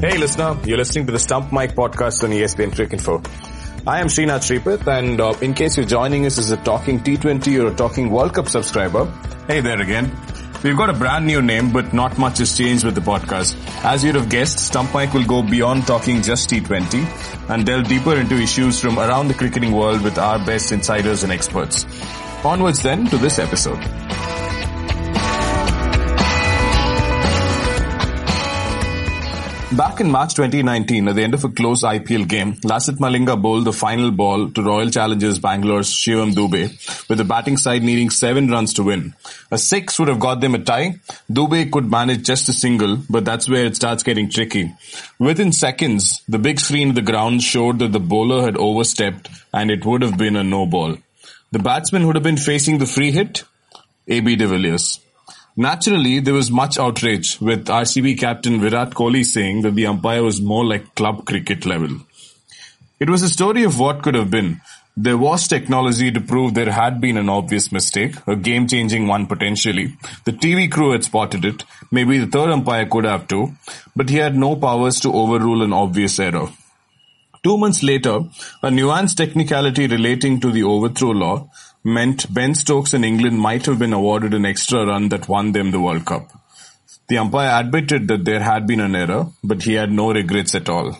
Hey listener, you're listening to the Stump Mic podcast on ESPNcricinfo. I am Srinath Sripath and uh, in case you're joining us as a talking T20 or a talking World Cup subscriber, hey there again. We've got a brand new name, but not much has changed with the podcast. As you'd have guessed, Stump Mic will go beyond talking just T20 and delve deeper into issues from around the cricketing world with our best insiders and experts. Onwards then to this episode. Back in March 2019, at the end of a close IPL game, Lasith Malinga bowled the final ball to Royal Challengers Bangalore's Shivam Dube, with the batting side needing seven runs to win. A six would have got them a tie. Dube could manage just a single, but that's where it starts getting tricky. Within seconds, the big screen of the ground showed that the bowler had overstepped and it would have been a no ball. The batsman would have been facing the free hit, AB de Villiers. Naturally, there was much outrage, with RCB captain Virat Kohli saying that the umpire was more like club cricket level. It was a story of what could have been. There was technology to prove there had been an obvious mistake, a game-changing one potentially. The TV crew had spotted it, maybe the third umpire could have too, but he had no powers to overrule an obvious error. Two months later, a nuanced technicality relating to the overthrow law meant Ben Stokes and England might have been awarded an extra run that won them the World Cup. The umpire admitted that there had been an error, but he had no regrets at all.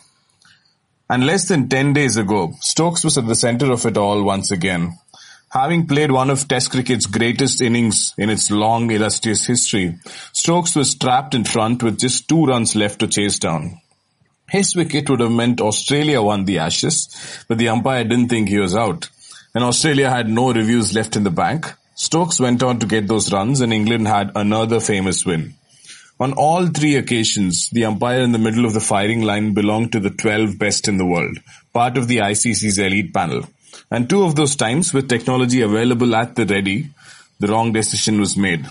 And less than 10 days ago, Stokes was at the center of it all once again. Having played one of Test cricket's greatest innings in its long, illustrious history, Stokes was trapped in front with just two runs left to chase down. His wicket would have meant Australia won the Ashes, but the umpire didn't think he was out. And Australia had no reviews left in the bank. Stokes went on to get those runs and England had another famous win. On all three occasions, the umpire in the middle of the firing line belonged to the 12 best in the world, part of the ICC's elite panel. And two of those times, with technology available at the ready, the wrong decision was made.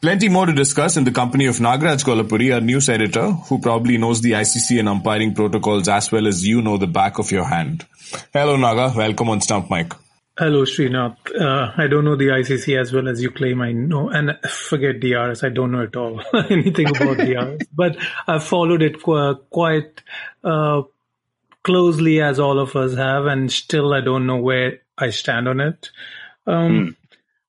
Plenty more to discuss in the company of Nagraj Gollapudi, our news editor, who probably knows the ICC and umpiring protocols as well as you know the back of your hand. Hello Naga, welcome on Stump Mic. Hello Srinath. Uh, I don't know the ICC as well as you claim I know, and forget DRS. I don't know at all anything about DRS, but I've followed it qu- quite uh, closely as all of us have, and still I don't know where I stand on it. Um, mm.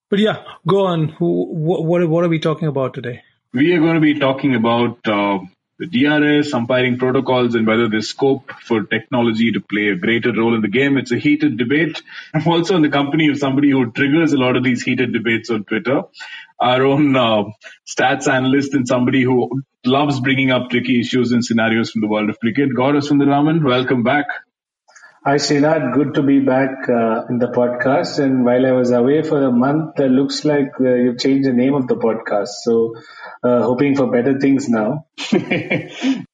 But yeah, go on. Who, what, what are we talking about today? We are going to be talking about uh, the DRS, umpiring protocols, and whether there's scope for technology to play a greater role in the game. It's a heated debate. I'm also in the company of somebody who triggers a lot of these heated debates on Twitter. Our own uh, stats analyst and somebody who loves bringing up tricky issues and scenarios from the world of cricket. Gaurav Sundararaman, welcome back. Hi, Srinath. Good to be back uh, in the podcast. And while I was away for a month, it looks like uh, you've changed the name of the podcast. So, uh, hoping for better things now.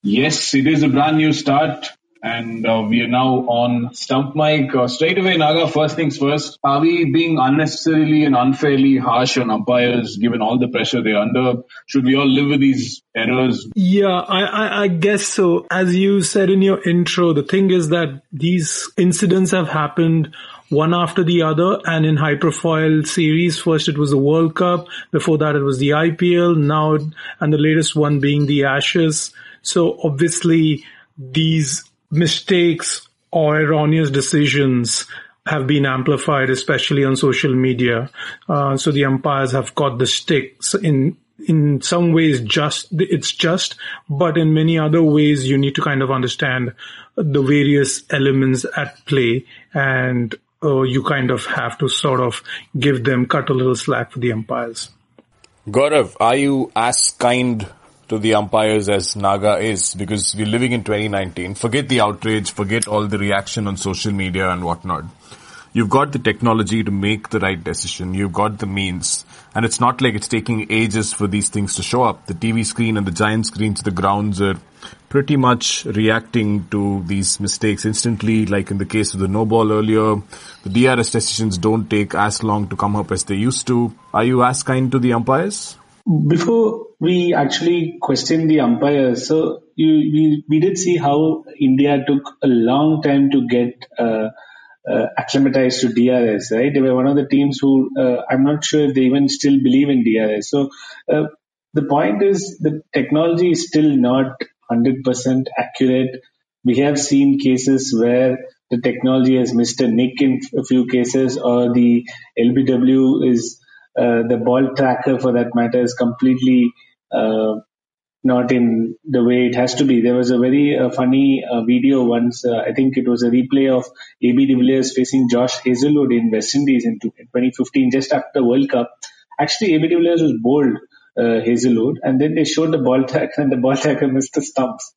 yes, it is a brand new start and uh, we are now on Stump Mic. Uh, straight away, Naga, first things first, are we being unnecessarily and unfairly harsh on umpires given all the pressure they're under? Should we all live with these errors? Yeah, I, I, I guess so. As you said in your intro, the thing is that these incidents have happened one after the other and in high profile series. First it was the World Cup. Before that it was the IPL. Now, and the latest one being the Ashes. So obviously these mistakes or erroneous decisions have been amplified, especially on social media. Uh, so the umpires have got the sticks in in some ways just it's just, but in many other ways you need to kind of understand the various elements at play, and uh, you kind of have to sort of give them cut a little slack for the umpires. Gaurav, are you as kind to the umpires as Naga is because we're living in 2019. Forget the outrage, forget all the reaction on social media and whatnot. You've got the technology to make the right decision. You've got the means. And it's not like it's taking ages for these things to show up. The TV screen and the giant screens, the grounds are pretty much reacting to these mistakes instantly, like in the case of the no ball earlier. The DRS decisions don't take as long to come up as they used to. Are you as kind to the umpires? Before we actually questioned the umpires, so you, we, we did see how India took a long time to get uh, uh, acclimatized to DRS, right? They were one of the teams who uh, I'm not sure if they even still believe in DRS. So uh, the point is the technology is still not 100% accurate. We have seen cases where the technology has missed a nick in a few cases, or the LBW is uh, the ball tracker for that matter is completely not in the way it has to be. There was a very uh, funny uh, video once. Uh, I think it was a replay of AB de Villiers facing Josh Hazlewood in West Indies in 2015, just after the World Cup. Actually, AB de Villiers was bowled uh, Hazlewood, and then they showed the ball tracker, and the ball tracker missed the stumps.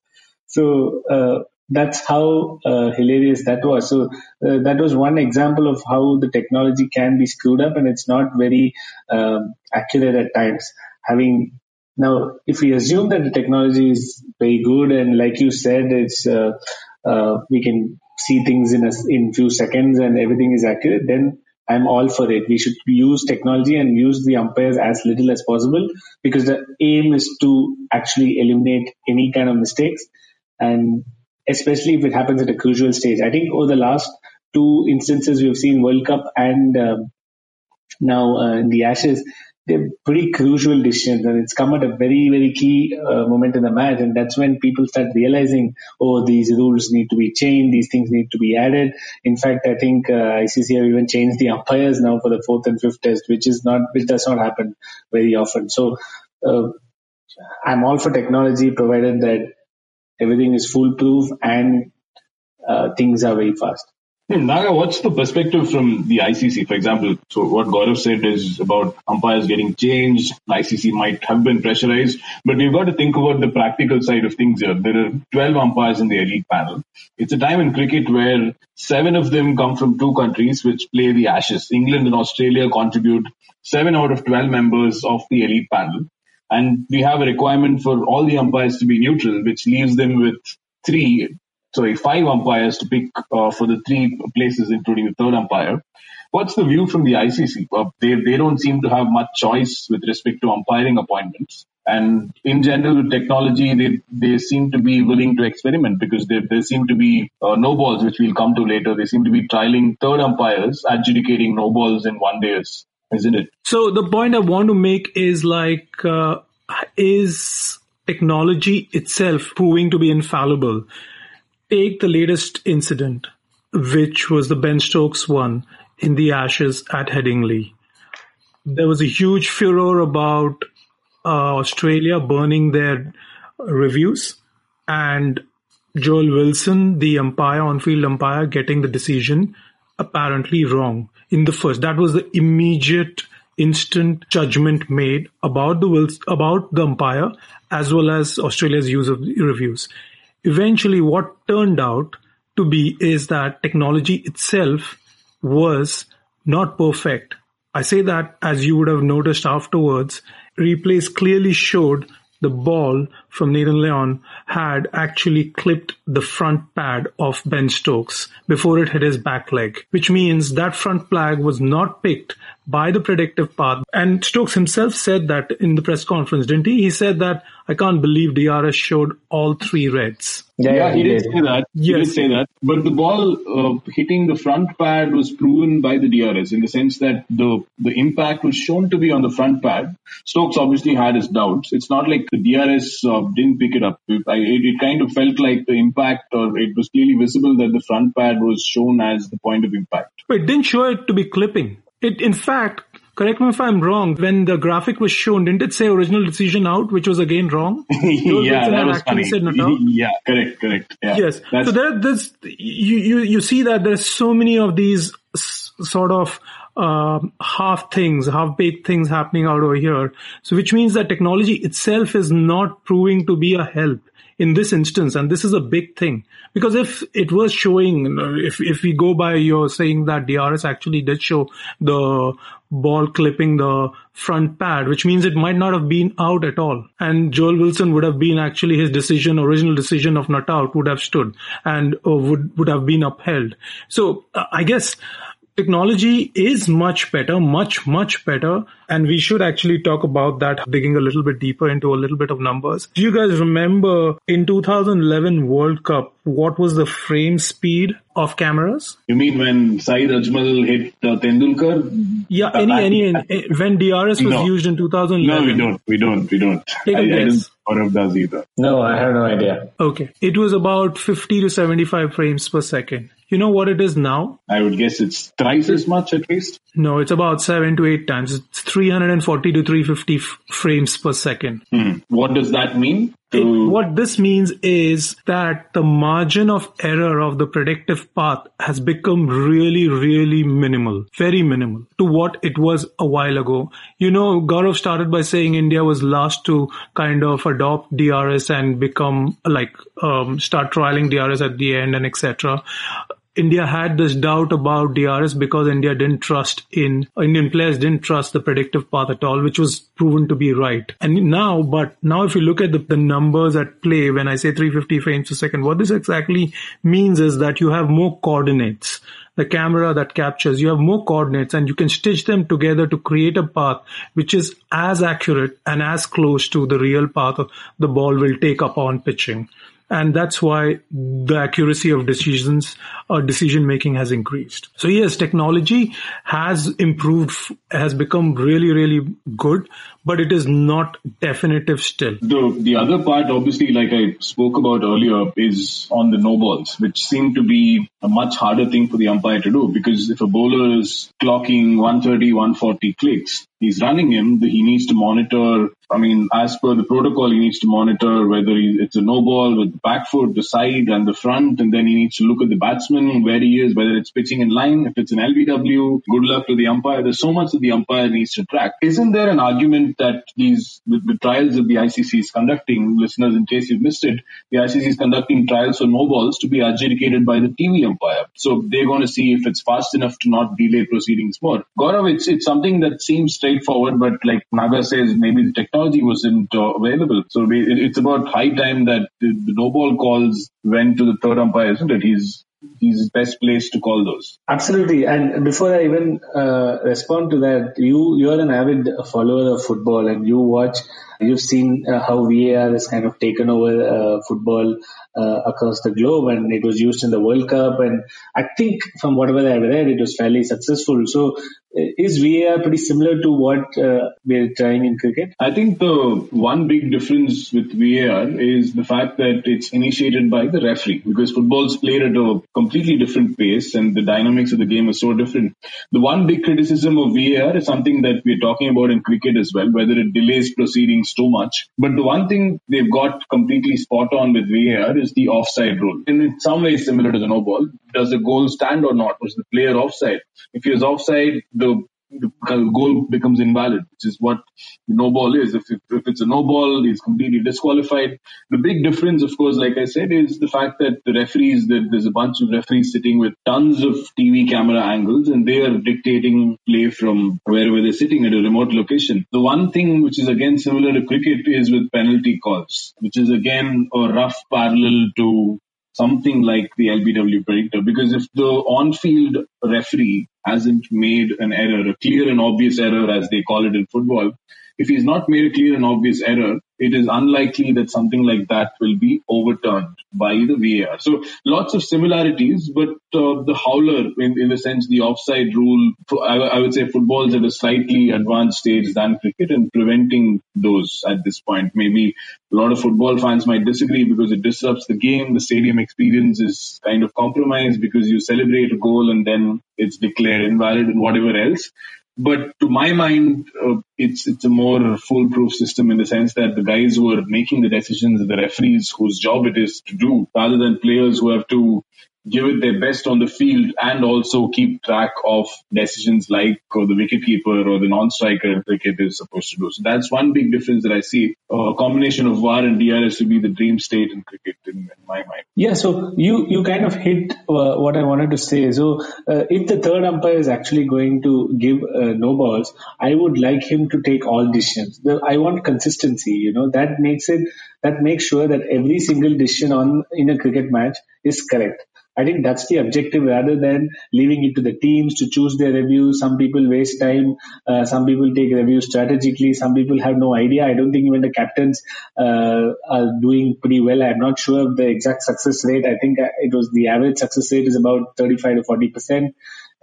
So uh, that's how uh, hilarious that was. So uh, that was one example of how the technology can be screwed up, and it's not very um, accurate at times. Having now, if we assume that the technology is very good, and like you said, it's uh, uh we can see things in a in few seconds, and everything is accurate, then I'm all for it. We should use technology and use the umpires as little as possible because the aim is to actually eliminate any kind of mistakes and especially if it happens at a crucial stage. I think over the last two instances we've seen World Cup and um, now uh, in the Ashes, they're pretty crucial decisions and it's come at a very, very key uh, moment in the match. And that's when people start realizing, oh, these rules need to be changed. These things need to be added. In fact, I think uh, ICC have even changed the umpires now for the fourth and fifth test, which is not, which does not happen very often. So, uh, I'm all for technology provided that everything is foolproof and uh, things are very fast. Naga, what's the perspective from the ICC? For example, so what Gaurav said is about umpires getting changed. The ICC might have been pressurized, but we've got to think about the practical side of things here. There are 12 umpires in the elite panel. It's a time in cricket where seven of them come from two countries which play the Ashes. England and Australia contribute seven out of 12 members of the elite panel. And we have a requirement for all the umpires to be neutral, which leaves them with three, sorry, five umpires to pick uh, for the three places, including the third umpire. What's the view from the ICC? Uh, they, they don't seem to have much choice with respect to umpiring appointments. And in general, with technology, they, they seem to be willing to experiment because there, there seem to be uh, no balls, which we'll come to later. They seem to be trialing third umpires, adjudicating no balls in one days isn't it? So the point I want to make is like, uh, is technology itself proving to be infallible? Take the latest incident, which was the Ben Stokes one in the Ashes at Headingley. There was a huge furor about uh, Australia burning their reviews and Joel Wilson, the umpire, on-field umpire, getting the decision apparently wrong in the first. That was the immediate instant judgment made about the about the umpire as well as Australia's use of reviews. Eventually, what turned out to be is that technology itself was not perfect. I say that as you would have noticed afterwards, replays clearly showed the ball from Nathan Lyon had actually clipped the front pad of Ben Stokes before it hit his back leg, which means that front flag was not picked by the predictive path. And Stokes himself said that in the press conference, didn't he? He said that I can't believe DRS showed all three reds. Yeah, yeah he, did, say that. Yes. He did say that. But the ball uh, hitting the front pad was proven by the DRS in the sense that the the impact was shown to be on the front pad. Stokes obviously had his doubts. It's not like the DRS uh, didn't pick it up. It, it, it kind of felt like the impact, or it was clearly visible that the front pad was shown as the point of impact. But it didn't show it to be clipping. It, in fact, correct me if I'm wrong, when the graphic was shown, didn't it say original decision out, which was again wrong? yeah, that was funny. yeah, correct, correct. Yeah, yes. That's... So there, there's, you, you, you see that there's so many of these s- sort of uh, half things, half baked things happening out over here. So which means that technology itself is not proving to be a help in this instance, and this is a big thing because if it was showing, if if we go by your saying that DRS actually did show the ball clipping the front pad, which means it might not have been out at all, and Joel Wilson would have been actually his decision, original decision of not out, would have stood and uh, would would have been upheld. So uh, I guess technology is much better, much, much better. And we should actually talk about that, digging a little bit deeper into a little bit of numbers. Do you guys remember in 2011 World Cup, what was the frame speed of cameras? You mean when Saeed Ajmal hit uh, Tendulkar? Yeah, any, any, any, when DRS was no. used in 2011. No, we don't, we don't, we don't. Take a I, guess. Gaurav does either. No, I have no idea. Okay. It was about 50 to 75 frames per second. You know what it is now? I would guess it's thrice as much at least. No, it's about seven to eight times. It's 340 to 350 f- frames per second. Hmm. What does that mean? It, To- what this means is that the margin of error of the predictive path has become really, really minimal, very minimal to what it was a while ago. You know, Gaurav started by saying India was last to kind of adopt DRS and become like, um, start trialing DRS at the end and etc. India had this doubt about DRS because India didn't trust in Indian players didn't trust the predictive path at all, which was proven to be right. And now, but now if you look at the, the numbers at play, when I say 350 frames per second, what this exactly means is that you have more coordinates. The camera that captures, you have more coordinates and you can stitch them together to create a path which is as accurate and as close to the real path the ball will take upon pitching and that's why the accuracy of decisions uh, or decision making has increased. So yes, technology has improved, has become really, really good, but it is not definitive still. The the other part, obviously, like I spoke about earlier, is on the no balls, which seem to be a much harder thing for the umpire to do because if a bowler is clocking 130, 140 clicks, he's running him, he needs to monitor. I mean, as per the protocol, he needs to monitor whether he, it's a no ball with the back foot, the side, and the front, and then he needs to look at the batsman where he is, whether it's pitching in line, if it's an LBW. Good luck to the umpire. There's so much that the umpire needs to track. Isn't there an argument that these the, the trials that the ICC is conducting, listeners, in case you've missed it, the ICC is conducting trials for no balls to be adjudicated by the TV umpire. So they're going to see if it's fast enough to not delay proceedings more. Gaurav, it's it's something that seems straightforward, but like Naga says, maybe the technology wasn't uh, available. So we, it, it's about high time that the, the no ball calls went to the third umpire, isn't it? He's he's best placed to call those. Absolutely. And before I even uh, respond to that, you you're an avid follower of football, and you watch. You've seen uh, how VAR has kind of taken over uh, football uh, across the globe, and it was used in the World Cup. And I think, from whatever I've read, it was fairly successful. So, is VAR pretty similar to what uh, we're trying in cricket? I think the one big difference with VAR is the fact that it's initiated by the referee because football's played at a completely different pace and the dynamics of the game are so different. The one big criticism of VAR is something that we're talking about in cricket as well, whether it delays proceedings too much. But the one thing they've got completely spot on with VAR is the offside rule. And in some ways similar to the no ball. Does the goal stand or not? Was the player offside? If he was offside, the the goal becomes invalid, which is what the no ball is. If, if, if it's a no ball, he's completely disqualified. The big difference, of course, like I said, is the fact that the referees, that there's a bunch of referees sitting with tons of TV camera angles and they are dictating play from wherever they're sitting at a remote location. The one thing which is again similar to cricket is with penalty calls, which is again a rough parallel to something like the LBW predictor. Because if the on-field referee hasn't made an error, a clear and obvious error, as they call it in football, if he's not made a clear and obvious error, it is unlikely that something like that will be overturned by the VAR. So lots of similarities, but uh, the howler, in, in the sense the offside rule, I, I would say football is at a slightly advanced stage than cricket and preventing those at this point. Maybe a lot of football fans might disagree because it disrupts the game. The stadium experience is kind of compromised because you celebrate a goal and then it's declared invalid and whatever else. But to my mind, uh, it's it's a more foolproof system in the sense that the guys who are making the decisions, the referees whose job it is to do, rather than players who have to give it their best on the field and also keep track of decisions like uh, the wicketkeeper or the non-striker cricket is supposed to do. So that's one big difference that I see. Uh, a combination of VAR and DRS would be the dream state in cricket in, in my mind. Yeah, so you, you kind of hit uh, what I wanted to say. So uh, if the third umpire is actually going to give uh, no balls, I would like him to take all decisions. I want consistency, you know, that makes it, that makes sure that every single decision on in a cricket match is correct. I think that's the objective rather than leaving it to the teams to choose their reviews. Some people waste time. Uh, some people take reviews strategically. Some people have no idea. I don't think even the captains uh, are doing pretty well. I'm not sure of the exact success rate. I think it was the average success rate is about 35 to 40 percent.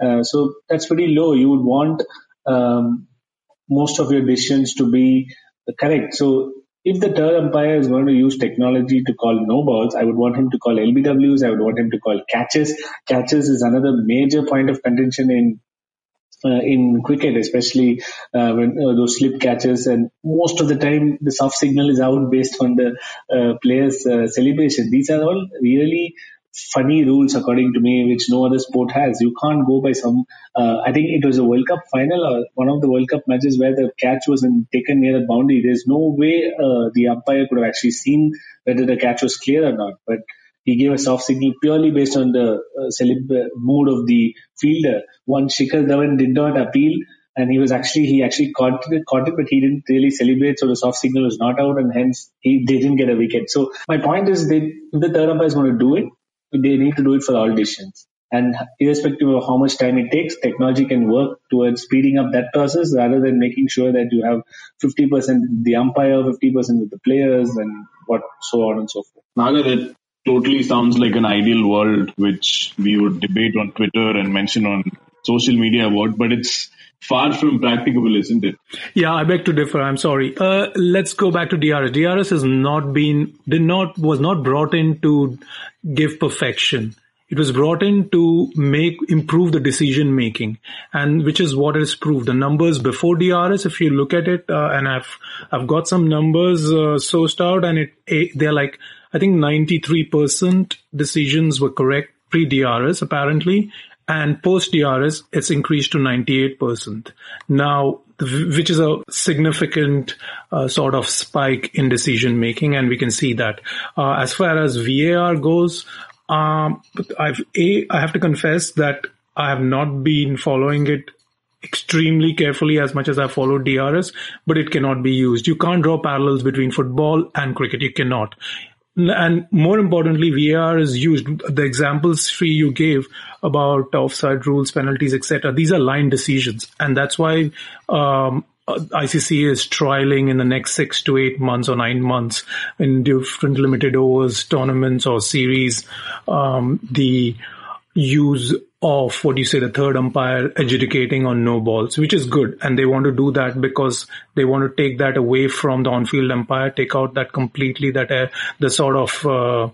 Uh, so that's pretty low. You would want um, most of your decisions to be correct. So if the third umpire is going to use technology to call no balls, I would want him to call LBWs. I would want him to call catches. Catches is another major point of contention in uh, in cricket, especially uh, when uh, those slip catches, and most of the time the soft signal is out based on the uh, player's uh, celebration. These are all really funny rules according to me, which no other sport has. You can't go by some. Uh, I think it was a World Cup final or one of the World Cup matches where the catch was in, taken near the boundary. There's no way uh, the umpire could have actually seen whether the catch was clear or not. But he gave a soft signal purely based on the uh, uh, mood of the fielder. One Shikhar Dhawan did not appeal. And he was actually he actually caught it, caught it, but he didn't really celebrate. So the soft signal was not out, and hence he they didn't get a wicket. So my point is, they, the third umpire is going to do it, they need to do it for all decisions. And irrespective of how much time it takes, technology can work towards speeding up that process rather than making sure that you have 50% the umpire, 50% with the players, and what so on and so forth. Naga, that totally sounds like an ideal world which we would debate on Twitter and mention on social media about, but it's far from practicable, isn't it? Yeah, I beg to differ. I'm sorry. Uh, let's go back to DRS. DRS has not been, did not, was not brought in to give perfection. It was brought in to make, improve the decision making and which is what is proved. The numbers before DRS, if you look at it, uh, and I've, I've got some numbers, uh, sourced out and it, they're like, I think 93% decisions were correct pre-DRS apparently and post DRS, it's increased to 98%. Now, which is a significant uh, sort of spike in decision making, and we can see that. Uh, as far as VAR goes, um, I've a I have to confess that I have not been following it extremely carefully as much as I followed DRS, but it cannot be used. You can't draw parallels between football and cricket. You cannot and more importantly, VAR is used. The examples Sri you gave about offside rules, penalties, etc. These are line decisions, and that's why um, ICC is trialing in the next six to eight months or nine months in different limited overs tournaments or series um, the use of what you say the third umpire adjudicating on no balls, which is good. And they want to do that because they want to take that away from the on-field umpire, take out that completely that uh, the sort of uh,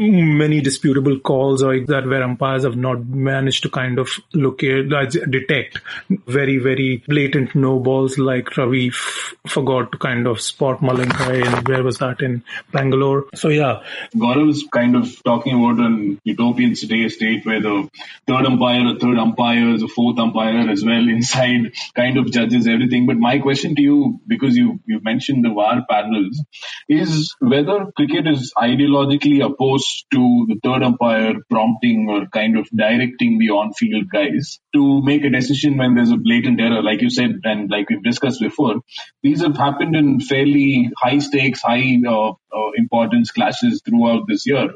many disputable calls or that where umpires have not managed to kind of locate, detect very, very blatant no balls like Ravi f- forgot to kind of spot Malinga in, where was that in Bangalore? So yeah. Gaurav's kind of talking about an utopian state, where the third umpire, a third umpire, a fourth umpire as well inside kind of judges everything. But my question to you, because you, you mentioned the VAR panels, is whether cricket is ideologically opposed to the third umpire prompting or kind of directing the on-field guys to make a decision when there's a blatant error, like you said, and like we've discussed before. These have happened in fairly high stakes, high uh, uh, importance clashes throughout this year.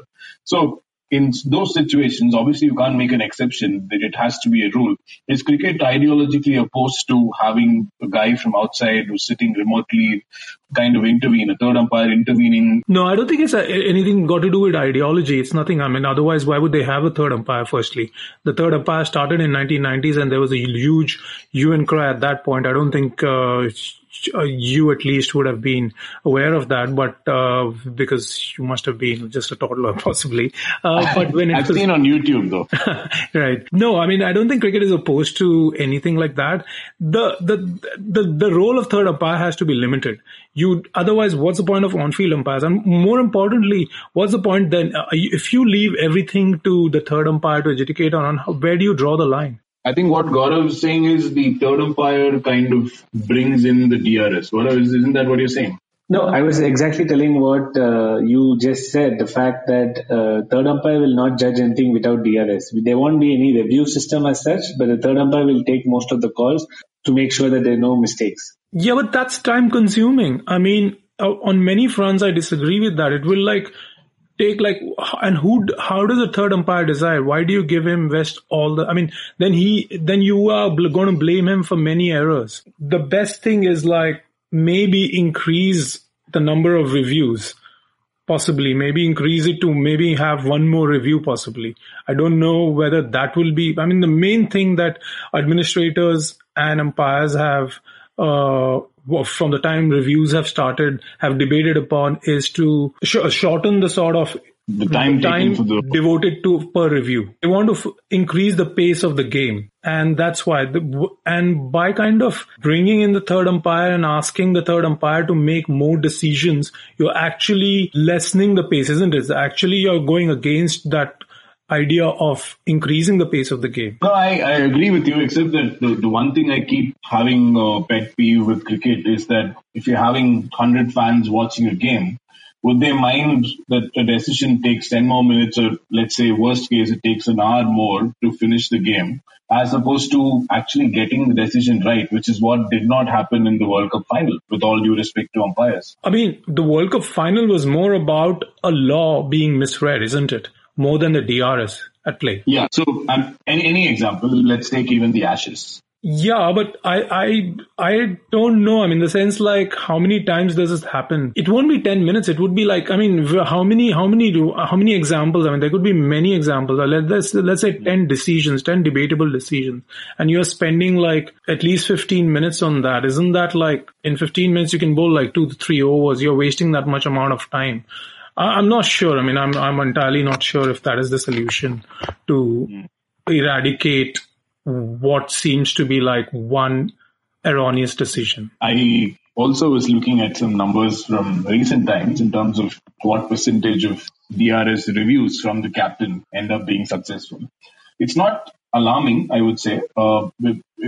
So in those situations, obviously you can't make an exception that it has to be a rule. Is cricket ideologically opposed to having a guy from outside who's sitting remotely kind of intervene, a third umpire intervening? No, I don't think it's anything got to do with ideology. It's nothing. I mean, otherwise, why would they have a third umpire? Firstly, the third umpire started in 1990s, and there was a huge UN cry at that point. I don't think uh, you at least would have been aware of that, but uh, because you must have been just a toddler, possibly. Uh, but when I've was, seen on YouTube though, right? No, I mean I don't think cricket is opposed to anything like that. The the the the role of third umpire has to be limited. You otherwise, what's the point of on-field umpires? And more importantly, what's the point then? Uh, if you leave everything to the third umpire to adjudicate on, where do you draw the line? I think what Gaurav is saying is the third umpire kind of brings in the DRS. Gaurav, isn't that what you're saying? No, I was exactly telling what uh, you just said. The fact that uh, third umpire will not judge anything without DRS. There won't be any review system as such, but the third umpire will take most of the calls to make sure that there are no mistakes. Yeah, but that's time consuming. I mean, uh, on many fronts, I disagree with that. It will like take like and who how does a third umpire decide? Why do you give him west all the i mean then he then you are going to blame him for many errors. The best thing is like maybe increase the number of reviews possibly. Maybe increase it to maybe have one more review possibly. I don't know whether that will be i mean the main thing that administrators and umpires have uh, from the time reviews have started, have debated upon is to sh- shorten the sort of the time, time the- devoted to per review. They want to f- increase the pace of the game. And that's why the, and by kind of bringing in the third umpire and asking the third umpire to make more decisions, you're actually lessening the pace, isn't it? Actually, you're going against that idea of increasing the pace of the game. No, I, I agree with you, except that the, the one thing I keep having a pet peeve with cricket is that if you're having 100 fans watching a game, would they mind that a decision takes 10 more minutes or let's say worst case it takes an hour more to finish the game as opposed to actually getting the decision right, which is what did not happen in the World Cup final with all due respect to umpires. I mean, the World Cup final was more about a law being misread, isn't it? More than the DRS at play. Yeah. So um, any, any example, let's take even the Ashes. Yeah, but I, I, I don't know. I mean, the sense like how many times does this happen? It won't be 10 minutes. It would be like, I mean, how many, how many do, how many examples? I mean, there could be many examples. Let's, let's say 10 decisions, 10 debatable decisions. And you're spending like at least 15 minutes on that. Isn't that like in 15 minutes you can bowl like two to three overs? You're wasting that much amount of time. I'm not sure. I mean, I'm, I'm entirely not sure if that is the solution to hmm. eradicate what seems to be like one erroneous decision. I also was looking at some numbers from recent times in terms of what percentage of DRS reviews from the captain end up being successful. It's not alarming, I would say. Uh,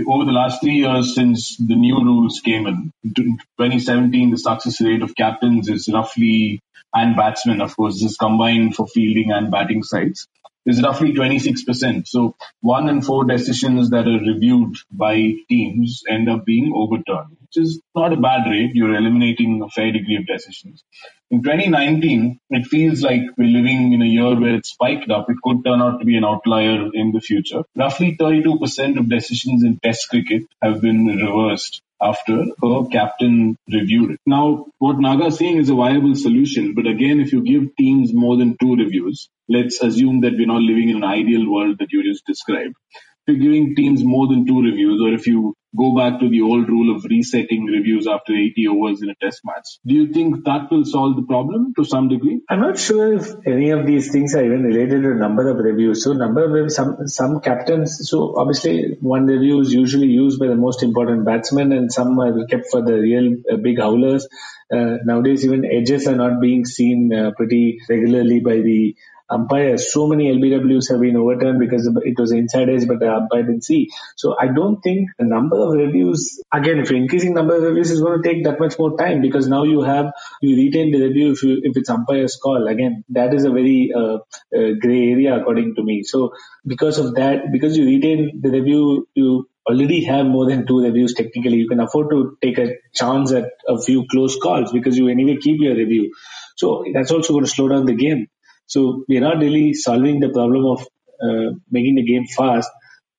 over the last three years since the new rules came in, in 2017, the success rate of captains is roughly, and batsmen, of course, is combined for fielding and batting sides is roughly 26%. So one in four decisions that are reviewed by teams end up being overturned, which is not a bad rate. You're eliminating a fair degree of decisions. In 2019, it feels like we're living in a year where it's spiked up. It could turn out to be an outlier in the future. Roughly 32% of decisions in test cricket have been reversed after a captain reviewed it. Now, what Naga is saying is a viable solution, but again, if you give teams more than two reviews, let's assume that we're not living in an ideal world that you just described. Giving teams more than two reviews, or if you go back to the old rule of resetting reviews after 80 overs in a test match. Do you think that will solve the problem to some degree? I'm not sure if any of these things are even related to number of reviews. So number of reviews, some, some captains, so obviously one review is usually used by the most important batsmen and some are kept for the real uh, big howlers. Uh, nowadays even edges are not being seen uh, pretty regularly by the umpires. So many LBWs have been overturned because it was inside edge, but the umpire didn't see. So I don't think the number of reviews, again, if you're increasing number of reviews is going to take that much more time because now you have, you retain the review if you, if it's umpire's call. Again, that is a very uh, uh, gray area according to me. So because of that, because you retain the review, you already have more than two reviews technically. You can afford to take a chance at a few close calls because you anyway keep your review. So that's also going to slow down the game. So we are not really solving the problem of uh, making the game fast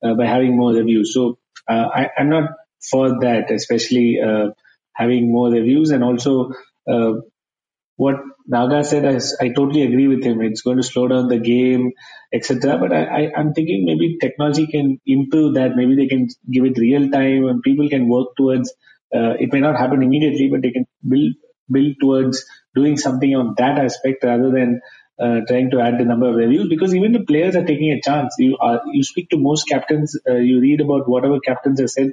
uh, by having more reviews. So uh, I, am not for that, especially uh, having more reviews and also uh, what Naga said, I, I, totally agree with him. It's going to slow down the game, etc. But I, am thinking maybe technology can improve that. Maybe they can give it real time and people can work towards. Uh, it may not happen immediately, but they can build build towards doing something on that aspect rather than uh, trying to add the number of reviews because even the players are taking a chance. You are, you speak to most captains, uh, you read about whatever captains have said.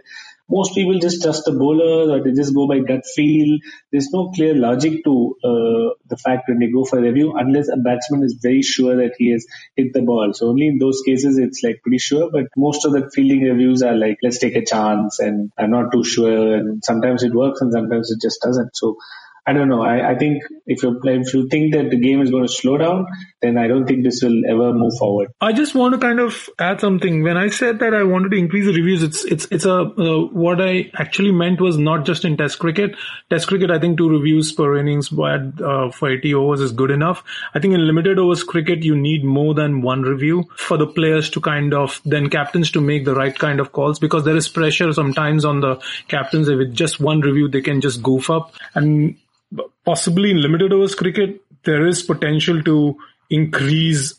Most people just trust the bowler or they just go by gut feel. There's no clear logic to uh, the fact when they go for review unless a batsman is very sure that he has hit the ball. So only in those cases it's like pretty sure. But most of the fielding reviews are like let's take a chance and I'm not too sure. And sometimes it works and sometimes it just doesn't. So I don't know. I, I think if you if you think that the game is going to slow down, then I don't think this will ever move forward. I just want to kind of add something. When I said that I wanted to increase the reviews, it's it's it's a uh, what I actually meant was not just in Test cricket. Test cricket, I think two reviews per innings uh, for 80 overs is good enough. I think in limited overs cricket, you need more than one review for the players to kind of then captains to make the right kind of calls because there is pressure sometimes on the captains. If With just one review, they can just goof up and possibly in limited overs cricket, there is potential to increase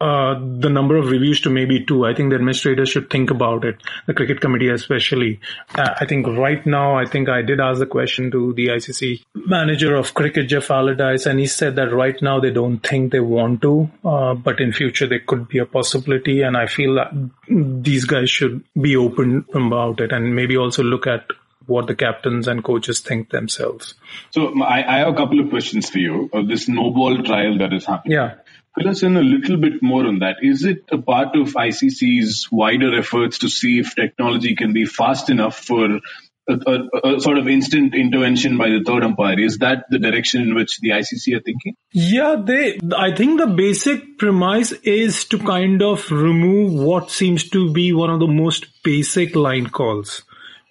uh, the number of reviews to maybe two. I think the administrators should think about it. The cricket committee, especially. Uh, I think right now, I think I did ask the question to the ICC manager of cricket, Geoff Allardice, and he said that right now they don't think they want to, uh, but in future there could be a possibility. And I feel that these guys should be open about it and maybe also look at what the captains and coaches think themselves. So I, I have a couple of questions for you. Uh, this no ball trial that is happening. Yeah. Fill us in a little bit more on that. Is it a part of ICC's wider efforts to see if technology can be fast enough for a, a, a, sort of instant intervention by the third umpire. Is that the direction in which the ICC are thinking? Yeah, they. I think the basic premise is to kind of remove what seems to be one of the most basic line calls,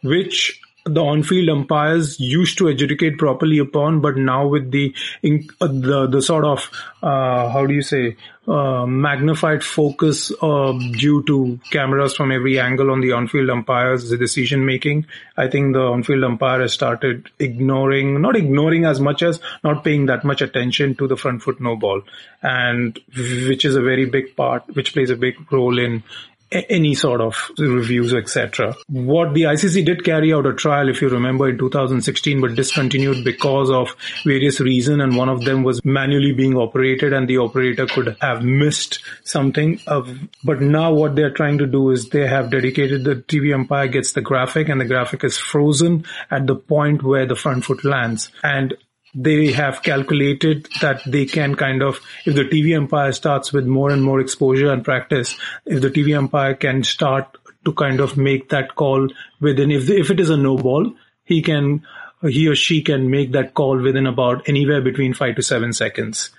which the on-field umpires used to adjudicate properly upon, but now with the uh, the the sort of uh, how do you say uh, magnified focus uh, due to cameras from every angle on the on-field umpires, the decision making, I think the on-field umpire has started ignoring, not ignoring as much as not paying that much attention to the front foot no ball, and which is a very big part, which plays a big role in any sort of reviews, etc. What the ICC did carry out a trial, if you remember, in 2016, but discontinued because of various reasons, and one of them was manually being operated, and the operator could have missed something. Of, but now what they're trying to do is they have dedicated the TV umpire gets the graphic, and the graphic is frozen at the point where the front foot lands, and they have calculated that they can kind of, if the TV umpire starts with more and more exposure and practice, if the TV umpire can start to kind of make that call within, if, if it is a no ball, he can, he or she can make that call within about anywhere between five to seven seconds.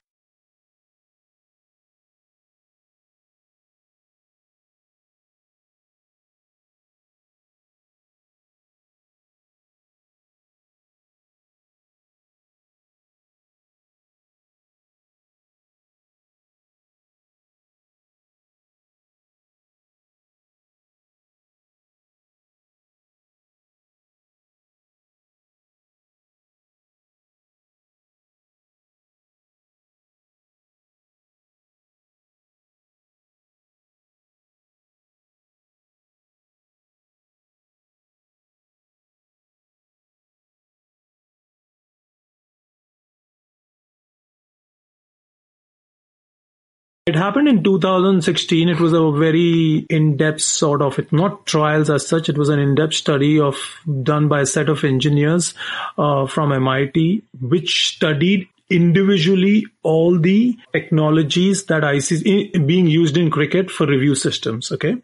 It happened in 2016. It was a very in-depth sort of, it not trials as such. It was an in-depth study of done by a set of engineers uh, from MIT, which studied individually all the technologies that ICC being used in cricket for review systems. Okay,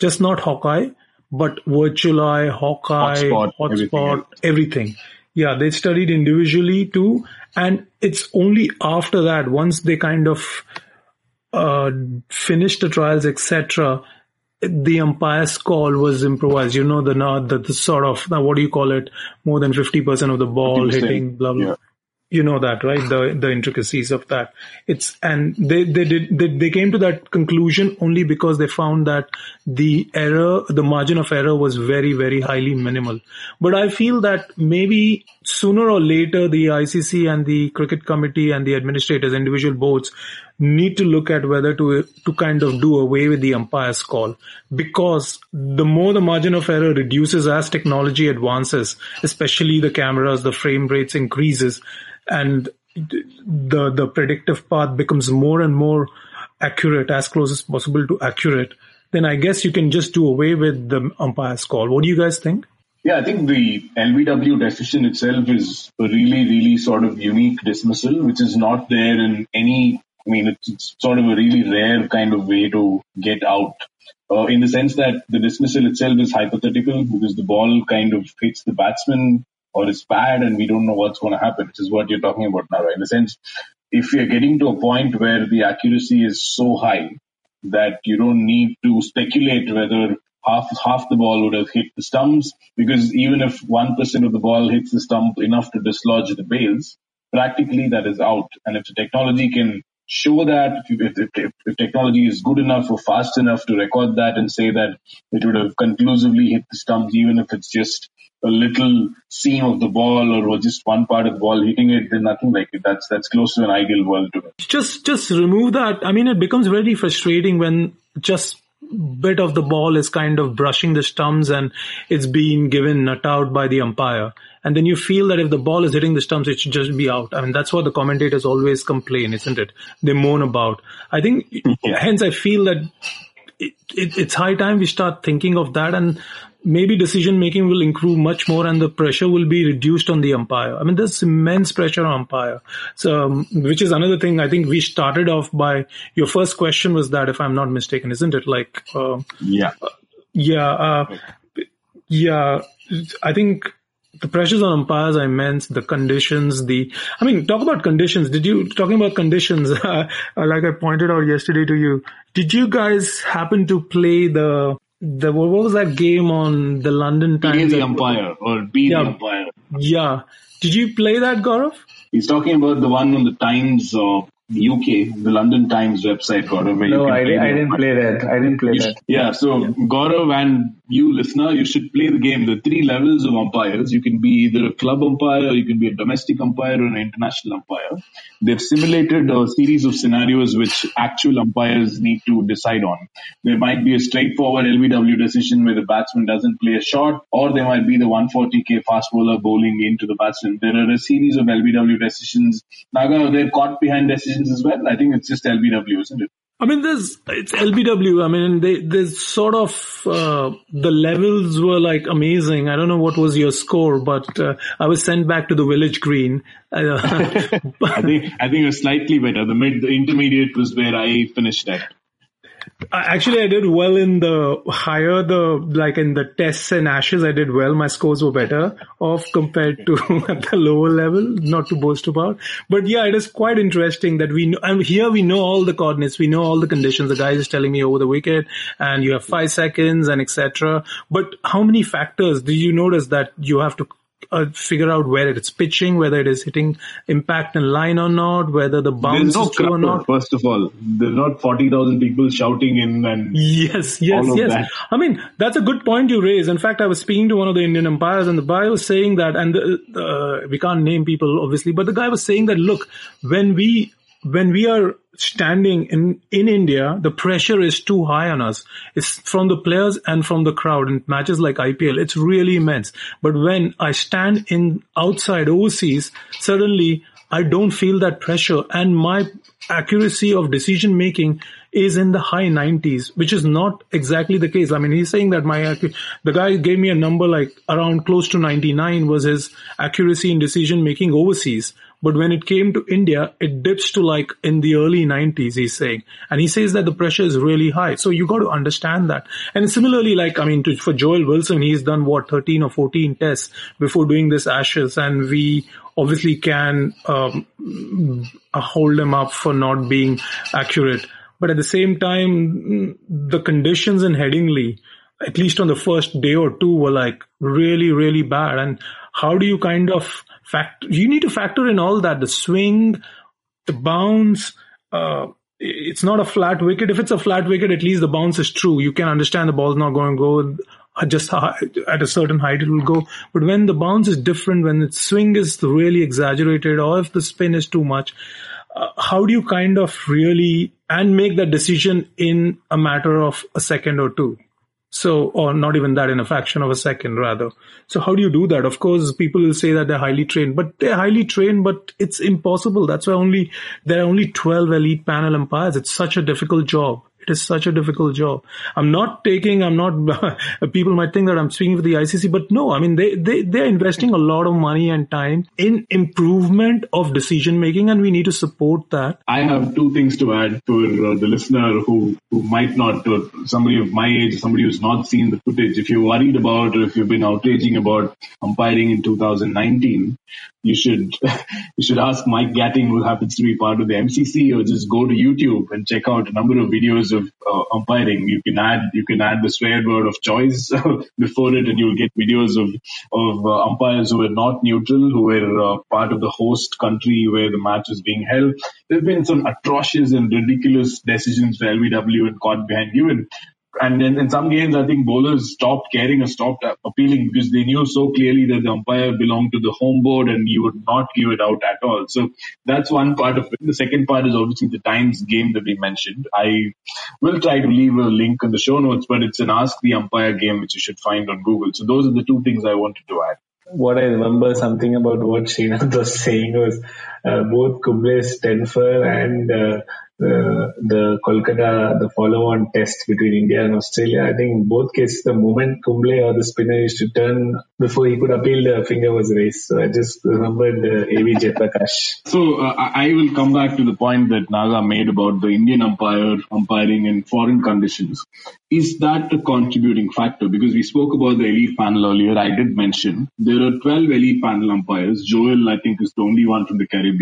just not Hawkeye, but Virtual Eye, Hawkeye, Hotspot, Hotspot everything, everything. Yeah, they studied individually too, and it's only after that once they kind of uh, finished the trials, etc., the umpire's call was improvised. You know, the, the, the sort of, now what do you call it? More than 50% of the ball hitting, blah, blah. Yeah you know that right the the intricacies of that it's and they they did they, they came to that conclusion only because they found that the error the margin of error was very very highly minimal but i feel that maybe sooner or later the icc and the cricket committee and the administrators individual boards need to look at whether to to kind of do away with the umpire's call because the more the margin of error reduces as technology advances especially the cameras the frame rates increases and the the predictive path becomes more and more accurate, as close as possible to accurate, then I guess you can just do away with the umpire's call. What do you guys think? Yeah, I think the LBW decision itself is a really, really sort of unique dismissal, which is not there in any. I mean, it's, it's sort of a really rare kind of way to get out. Uh, in the sense that the dismissal itself is hypothetical because the ball kind of hits the batsman or is bad and we don't know what's going to happen, which is what you're talking about now, right? In a sense, if you're getting to a point where the accuracy is so high that you don't need to speculate whether half half the ball would have hit the stumps, because even if one percent of the ball hits the stump enough to dislodge the bails, practically that is out. And if the technology can show that if, if, if, technology is good enough or fast enough to record that and say that it would have conclusively hit the stumps, even if it's just a little seam of the ball or just one part of the ball hitting it, then nothing like it. That's that's close to an ideal world to me. Just just remove that. I mean, it becomes very frustrating when just bit of the ball is kind of brushing the stumps and it's being given nut out by the umpire. And then you feel that if the ball is hitting the stumps, it should just be out. I mean, that's what the commentators always complain, isn't it? They moan about. I think, yeah. hence I feel that it, it, it's high time we start thinking of that and maybe decision making will improve much more and the pressure will be reduced on the umpire. I mean, there's immense pressure on umpire. So, um, which is another thing I think we started off by your first question was that if I'm not mistaken, isn't it? Like, uh, yeah, yeah, uh, yeah, I think the pressures on umpires are immense. The conditions, the, I mean, talk about conditions. Did you, talking about conditions, uh, like I pointed out yesterday to you, did you guys happen to play the the what was that game on the London Times? Be the umpire or be yeah, the umpire. Yeah. Did you play that, Gaurav? He's talking about the one on the Times uh, UK, the London Times website, Gaurav. no, I, I didn't play that. I didn't play that. Yeah, so yeah. Gaurav and you listener, you should play the game. The three levels of umpires. You can be either a club umpire, or you can be a domestic umpire, or an international umpire. They've simulated a series of scenarios which actual umpires need to decide on. There might be a straightforward LBW decision where the batsman doesn't play a shot, or there might be the 140k fast bowler bowling into the batsman. There are a series of LBW decisions. Naga, they're caught behind decisions as well. I think it's just LBW, isn't it? I mean, there's it's LBW. I mean, they, there's sort of uh, the levels were like amazing. I don't know what was your score, but uh, I was sent back to the village green. Uh, I think I think it was slightly better. The mid, the intermediate was where I finished at. Uh, actually, I did well in the higher the like in the tests and ashes. I did well. My scores were better off compared to at the lower level. Not to boast about, but yeah, it is quite interesting that we know. And here we know all the coordinates. We know all the conditions. The guy is telling me over the wicket, and you have five seconds and etc. But how many factors do you notice that you have to uh, figure out where it's pitching, whether it is hitting impact and line or not, whether the bounce no is true or not. First of all, there's not 40,000 people shouting in and yes, yes, yes. That. I mean, that's a good point you raise. In fact, I was speaking to one of the Indian umpires and the guy was saying that, and the, uh, we can't name people obviously, but the guy was saying that, look, when we when we are standing in, in India, the pressure is too high on us. It's from the players and from the crowd in matches like IPL. It's really immense. But when I stand in outside overseas, suddenly I don't feel that pressure and my accuracy of decision making is in the high 90s, which is not exactly the case. I mean, he's saying that my, the guy gave me a number like around close to 99 was his accuracy in decision making overseas. But when it came to India, it dips to like in the early 90s, he's saying. And he says that the pressure is really high. So you got to understand that. And similarly, like, I mean, to, for Joel Wilson, he's done what, 13 or 14 tests before doing this Ashes. And we obviously can um, hold him up for not being accurate. But at the same time, the conditions in Headingley, at least on the first day or two, were like really, really bad. And how do you kind of fact you need to factor in all that the swing the bounce uh, it's not a flat wicket. If it's a flat wicket at least the bounce is true. You can understand the ball's not going to go just at a certain height it will go. But when the bounce is different when the swing is really exaggerated or if the spin is too much uh, how do you kind of really and make that decision in a matter of a second or two so, or not even that in a fraction of a second rather. So how do you do that? Of course, people will say that they're highly trained, but they're highly trained, but it's impossible. That's why only, there are only 12 elite panel umpires. It's such a difficult job. It is such a difficult job. I'm not taking, I'm not, people might think that I'm speaking for the ICC, but no, I mean, they, they, they're investing a lot of money and time in improvement of decision making and we need to support that. I have two things to add for uh, the listener who, who might not, or somebody of my age, somebody who's not seen the footage. If you're worried about or if you've been outraging about umpiring in 2019, you should you should ask Mike Gatting, who happens to be part of the MCC, or just go to YouTube and check out a number of videos of uh, umpiring. You can add you can add the swear word of choice before it, and you'll get videos of of uh, umpires who were not neutral, who were uh, part of the host country where the match was being held. There have been some atrocious and ridiculous decisions for LBW and caught behind given. And in, in some games, I think bowlers stopped caring or stopped appealing because they knew so clearly that the umpire belonged to the home board and you would not give it out at all. So that's one part of it. The second part is obviously the Times game that we mentioned. I will try to leave a link in the show notes, but it's an Ask the Umpire game which you should find on Google. So those are the two things I wanted to add what I remember something about what Srinath was saying was both Kumble's ten-for and uh, uh, the Kolkata, the follow-on test between India and Australia. I think in both cases, the moment Kumble or the spinner used to turn before he could appeal, the finger was raised. So I just remembered uh, A.V. So uh, I will come back to the point that Naga made about the Indian umpire umpiring in foreign conditions. Is that a contributing factor? Because we spoke about the elite panel earlier. I did mention there are 12 elite panel umpires. Joel, I think, is the only one from the Caribbean.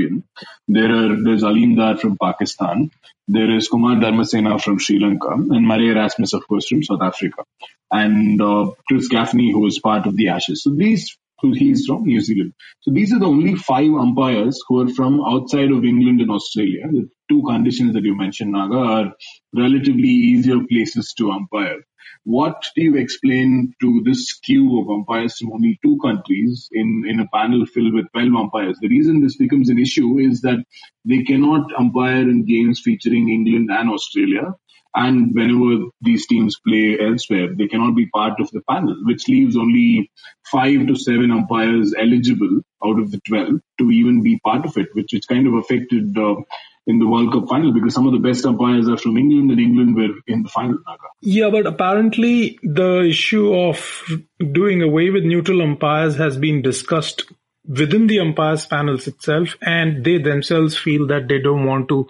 There are there's Aleem Dar from Pakistan. There is Kumar Dharmasena from Sri Lanka and Marais Erasmus, of course, from South Africa. And uh, Chris Gaffaney, who was part of the Ashes. So these, he's from New Zealand. So these are the only five umpires who are from outside of England and Australia. The two conditions that you mentioned, Naga, are relatively easier places to umpire. What do you explain to this queue of umpires from only two countries in, in a panel filled with 12 umpires? The reason this becomes an issue is that they cannot umpire in games featuring England and Australia. And whenever these teams play elsewhere, they cannot be part of the panel, which leaves only five to seven umpires eligible out of the 12 to even be part of it, which, which kind of affected uh, in the World Cup final because some of the best umpires are from England and England were in the final. Naga. Yeah, but apparently the issue of doing away with neutral umpires has been discussed within the umpires panels itself and they themselves feel that they don't want to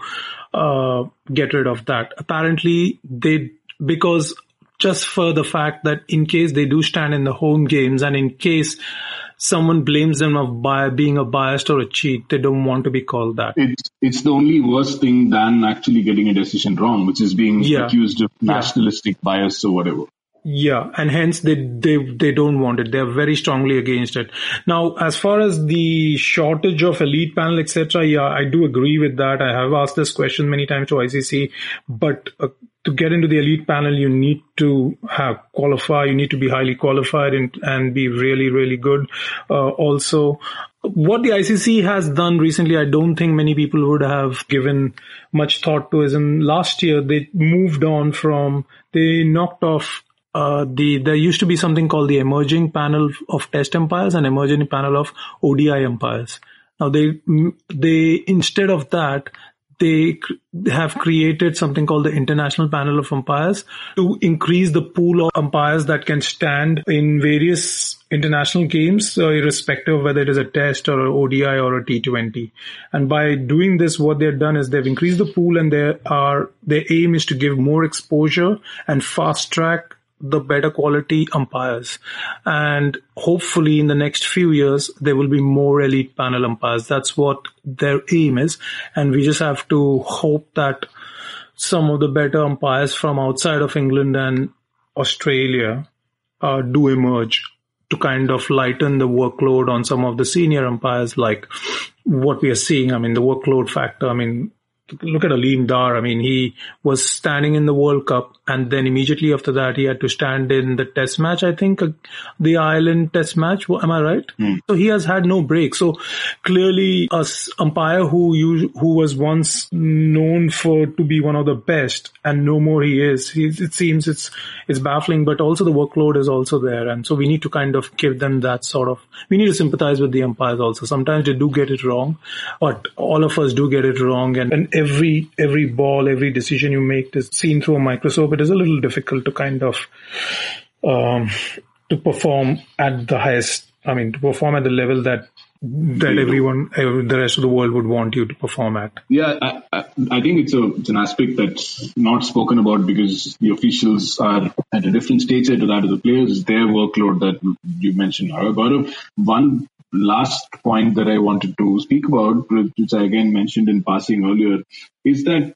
uh, get rid of that. Apparently they, because just for the fact that in case they do stand in the home games and in case someone blames them of by being a biased or a cheat. They don't want to be called that. It's it's the only worse thing than actually getting a decision wrong, which is being yeah. accused of nationalistic yeah. bias or whatever. Yeah, and hence they they they don't want it. They are very strongly against it. Now, as far as the shortage of elite panel, etc., yeah, I do agree with that. I have asked this question many times to ICC, but uh, to get into the elite panel, you need to have qualify. You need to be highly qualified and, and be really, really good. Uh, also, what the ICC has done recently, I don't think many people would have given much thought to is in last year, they moved on from, they knocked off uh, the there used to be something called the emerging panel of test umpires and emerging panel of ODI umpires. Now they they instead of that they have created something called the International Panel of Umpires to increase the pool of umpires that can stand in various international games, uh, irrespective of whether it is a test or an ODI or a T20. And by doing this, what they've done is they've increased the pool and they are, their aim is to give more exposure and fast track the better quality umpires. And hopefully in the next few years, there will be more elite panel umpires. That's what their aim is. And we just have to hope that some of the better umpires from outside of England and Australia uh, do emerge to kind of lighten the workload on some of the senior umpires, like what we are seeing. I mean, the workload factor. I mean, look at Aleem Dar. I mean, he was standing in the World Cup and then immediately after that he had to stand in the test match, I think, uh, the Ireland test match. Am I right? Mm. So he has had no break. So clearly a umpire who you, who was once known for to be one of the best and no more he is. He, it seems it's, it's baffling, but also the workload is also there. And so we need to kind of give them that sort of, we need to sympathize with the umpires also. Sometimes they do get it wrong, but all of us do get it wrong. And, and every, every ball, every decision you make is seen through a microscope. It is a little difficult to kind of, um, to perform at the highest, I mean, to perform at the level that that everyone, the rest of the world would want you to perform at? Yeah, I, I, I, think it's a it's an aspect that's not spoken about because the officials are at a different stage to that of the players. It's their workload that you mentioned, Gaurav. One last point that I wanted to speak about, which I again mentioned in passing earlier, is that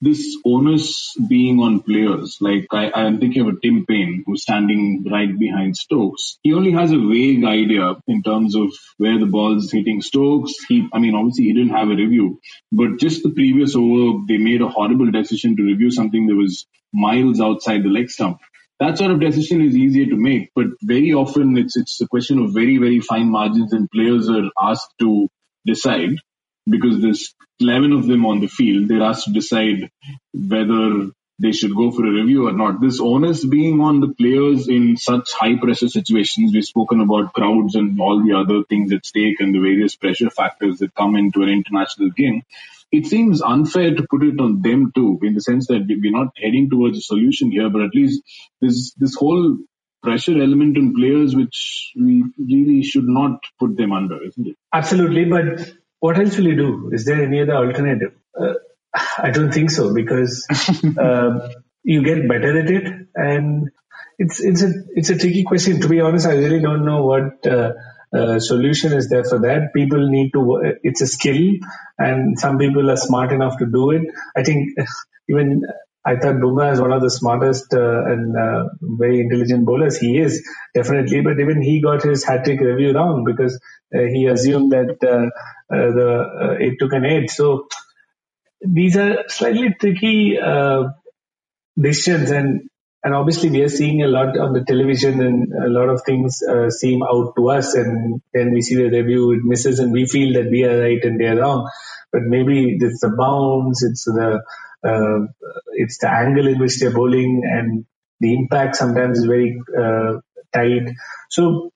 this onus being on players, like I, am thinking of Tim Paine, who's standing right behind Stokes. He only has a vague idea in terms of where the ball's hitting Stokes. He, I mean, obviously he didn't have a review, but just the previous over, they made a horrible decision to review something that was miles outside the leg stump. That sort of decision is easier to make, but very often it's it's a question of very very fine margins, and players are asked to decide because there's 11 of them on the field. They're asked to decide whether they should go for a review or not. This onus being on the players in such high pressure situations, we've spoken about crowds and all the other things at stake and the various pressure factors that come into an international game. It seems unfair to put it on them too, in the sense that we're not heading towards a solution here, but at least this this whole pressure element in players which we really should not put them under, isn't it? Absolutely, but what else will you do? Is there any other alternative? Uh, I don't think so because uh, you get better at it, and it's it's a it's a tricky question. To be honest, I really don't know what uh, uh, solution is there for that. People need to. It's a skill, and some people are smart enough to do it. I think even I thought Bumrah is one of the smartest uh, and uh, very intelligent bowlers. He is definitely, but even he got his hat trick review wrong because uh, he assumed that uh, uh, the it took an eight. So these are slightly tricky decisions, and and obviously we are seeing a lot on the television, and a lot of things seem out to us, and then we see the review, it misses, and we feel that we are right and they are wrong. But maybe it's the bounce, it's the uh, it's the angle in which they're bowling and the impact sometimes is very uh, tight. So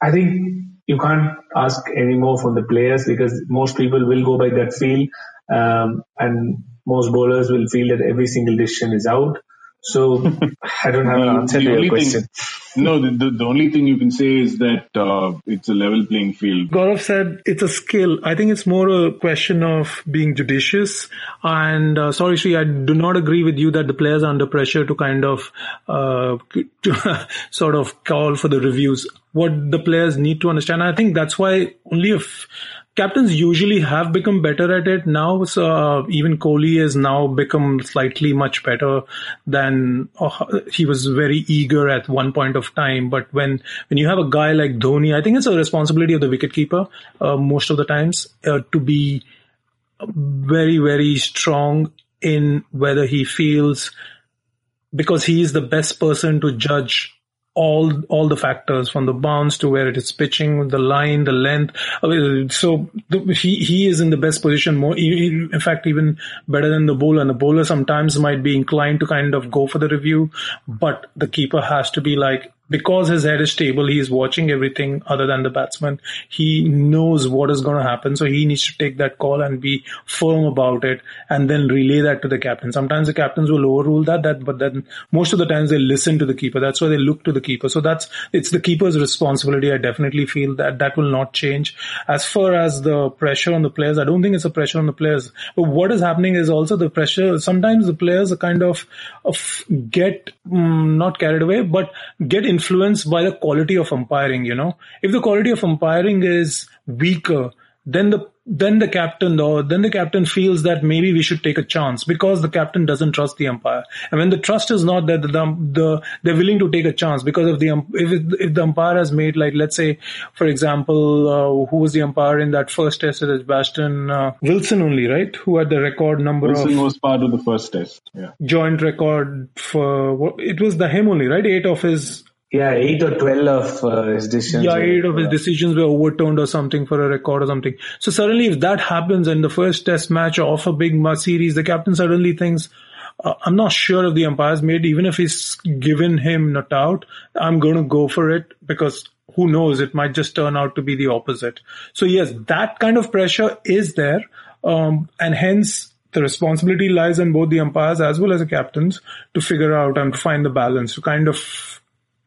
I think you can't ask any more from the players because most people will go by that feel um, and most bowlers will feel that every single decision is out. So I don't have an answer to your question. Thing, no, the, the, the, only thing you can say is that uh, it's a level playing field. Gaurav said it's a skill. I think it's more a question of being judicious. And uh, sorry, Sri, I do not agree with you that the players are under pressure to kind of uh, to sort of call for the reviews. What the players need to understand, I think that's why only if captains usually have become better at it now. So uh, even Kohli has now become slightly much better than uh, he was very eager at one point of time. But when when you have a guy like Dhoni, I think it's a responsibility of the wicketkeeper uh, most of the times uh, to be very very strong in whether he feels because he is the best person to judge all all the factors from the bounce to where it is pitching, the line, the length. Uh, so the, he he is in the best position. More, in fact, even better than the bowler. And the bowler sometimes might be inclined to kind of go for the review, but the keeper has to be like, because his head is stable, he is watching everything other than the batsman. He knows what is going to happen. So he needs to take that call and be firm about it and then relay that to the captain. Sometimes the captains will overrule that, that, but then most of the times they listen to the keeper. That's why they look to the keeper. So that's, it's the keeper's responsibility. I definitely feel that that will not change. As far as the pressure on the players, I don't think it's a pressure on the players. But what is happening is also the pressure. Sometimes the players are kind of, of get, um, not carried away, but get in influenced by the quality of umpiring, you know. If the quality of umpiring is weaker, then the then the captain or then the captain feels that maybe we should take a chance because the captain doesn't trust the umpire. And when the trust is not there the, the they're willing to take a chance because of the if, it, if the umpire has made like let's say for example uh, who was the umpire in that first test? Edgbaston uh, Wilson only right? Who had the record number Wilson of was part of the first test yeah. joint record for it was the him only right? Eight of his yeah, eight or twelve of uh, his decisions. Yeah, eight of his decisions were overturned or something for a record or something. So suddenly, if that happens in the first Test match of a big series, the captain suddenly thinks, uh, "I'm not sure if the umpire's made, even if he's given him not out, I'm going to go for it because who knows, it might just turn out to be the opposite." So yes, that kind of pressure is there, um, and hence the responsibility lies on both the umpires as well as the captains to figure out and find the balance to kind of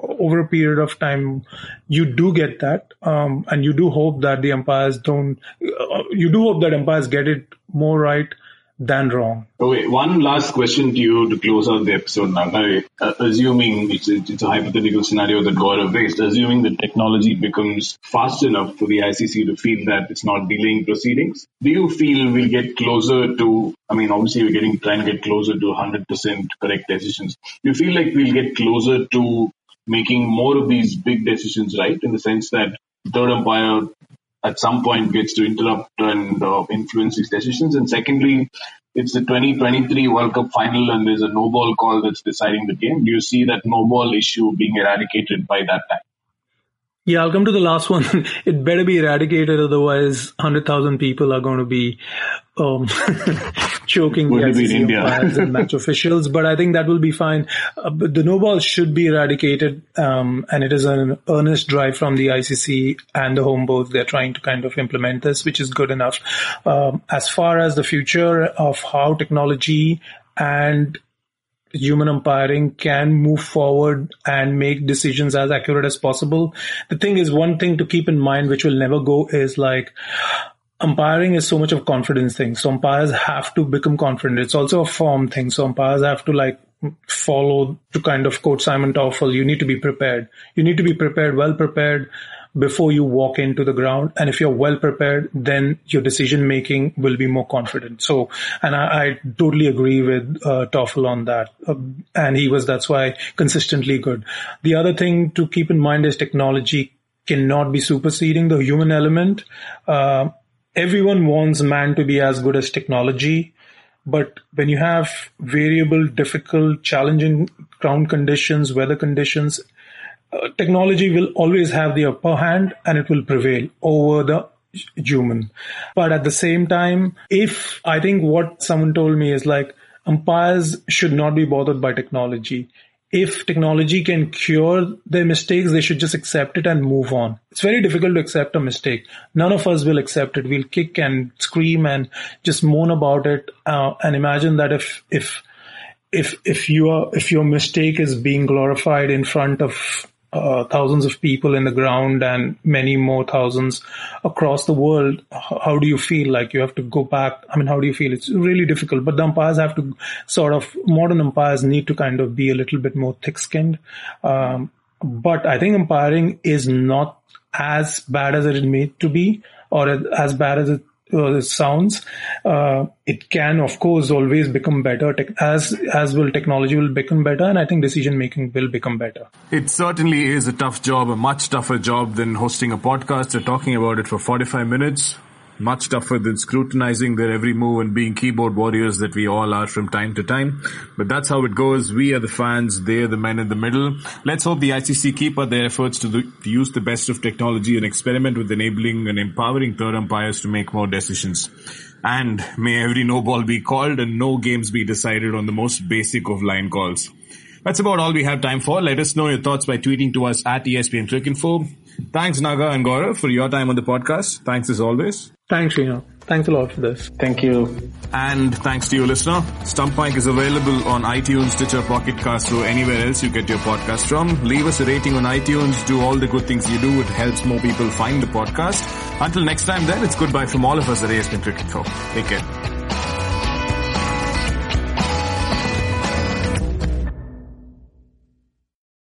over a period of time, you do get that, um, and you do hope that the umpires don't. Uh, you do hope that umpires get it more right than wrong. Okay, one last question to you to close out the episode now. Uh, assuming it's a, it's a hypothetical scenario that Gaurav raised, assuming the technology becomes fast enough for the ICC to feel that it's not delaying proceedings, do you feel we'll get closer to, I mean, obviously we're getting, trying to get closer to 100% correct decisions. Do you feel like we'll get closer to making more of these big decisions right in the sense that third umpire at some point gets to interrupt and uh, influence these decisions. And secondly, it's the 2023 World Cup final and there's a no ball call that's deciding the game. Do you see that no ball issue being eradicated by that time? Yeah, I'll come to the last one. it better be eradicated, otherwise, 100,000 people are going to be um, choking the ICC and match officials. But I think that will be fine. Uh, the no ball should be eradicated, um, and it is an earnest drive from the ICC and the home boards. They're trying to kind of implement this, which is good enough. Um, as far as the future of how technology and human umpiring can move forward and make decisions as accurate as possible. The thing is, one thing to keep in mind, which will never go, is like umpiring is so much of confidence thing. So umpires have to become confident. It's also a form thing. So umpires have to like follow to kind of quote Simon Taufel. You need to be prepared. You need to be prepared, well prepared before you walk into the ground. And if you're well prepared, then your decision making will be more confident. So, and I, I totally agree with uh, Taufel on that. Uh, and he was, that's why consistently good. The other thing to keep in mind is technology cannot be superseding the human element. Uh, everyone wants man to be as good as technology. But when you have variable, difficult, challenging ground conditions, weather conditions, technology will always have the upper hand and it will prevail over the human. But at the same time, if I think what someone told me is like umpires should not be bothered by technology. If technology can cure their mistakes, they should just accept it and move on. It's very difficult to accept a mistake. None of us will accept it. We'll kick and scream and just moan about it. Uh, and imagine that if, if, if, if your, if your mistake is being glorified in front of uh, thousands of people in the ground and many more thousands across the world, how do you feel? Like you have to go back. I mean, how do you feel? It's really difficult, but the umpires have to sort of, modern umpires need to kind of be a little bit more thick skinned. Um, but I think umpiring is not as bad as it is made to be or as bad as it uh, sounds, uh, it can, of course, always become better. as as will technology will become better, and I think decision making will become better. It certainly is a tough job, a much tougher job than hosting a podcast or talking about it for 45 minutes much tougher than scrutinizing their every move and being keyboard warriors that we all are from time to time. But that's how it goes. We are the fans. They're the men in the middle. Let's hope the ICC keep up their efforts to, the, to use the best of technology and experiment with enabling and empowering third umpires to make more decisions. And may every no ball be called and no games be decided on the most basic of line calls. That's about all we have time for. Let us know your thoughts by tweeting to us at ESPNcricinfo. Thanks, Naga and Gaurav, for your time on the podcast. Thanks as always. Thanks, Reno. Thanks a lot for this. Thank you. And thanks to you, listener. Stump Mic is available on iTunes, Stitcher, Pocket Cast, or anywhere else you get your podcast from. Leave us a rating on iTunes. Do all the good things you do. It helps more people find the podcast. Until next time then, it's goodbye from all of us at ESPNcricinfo. Take care.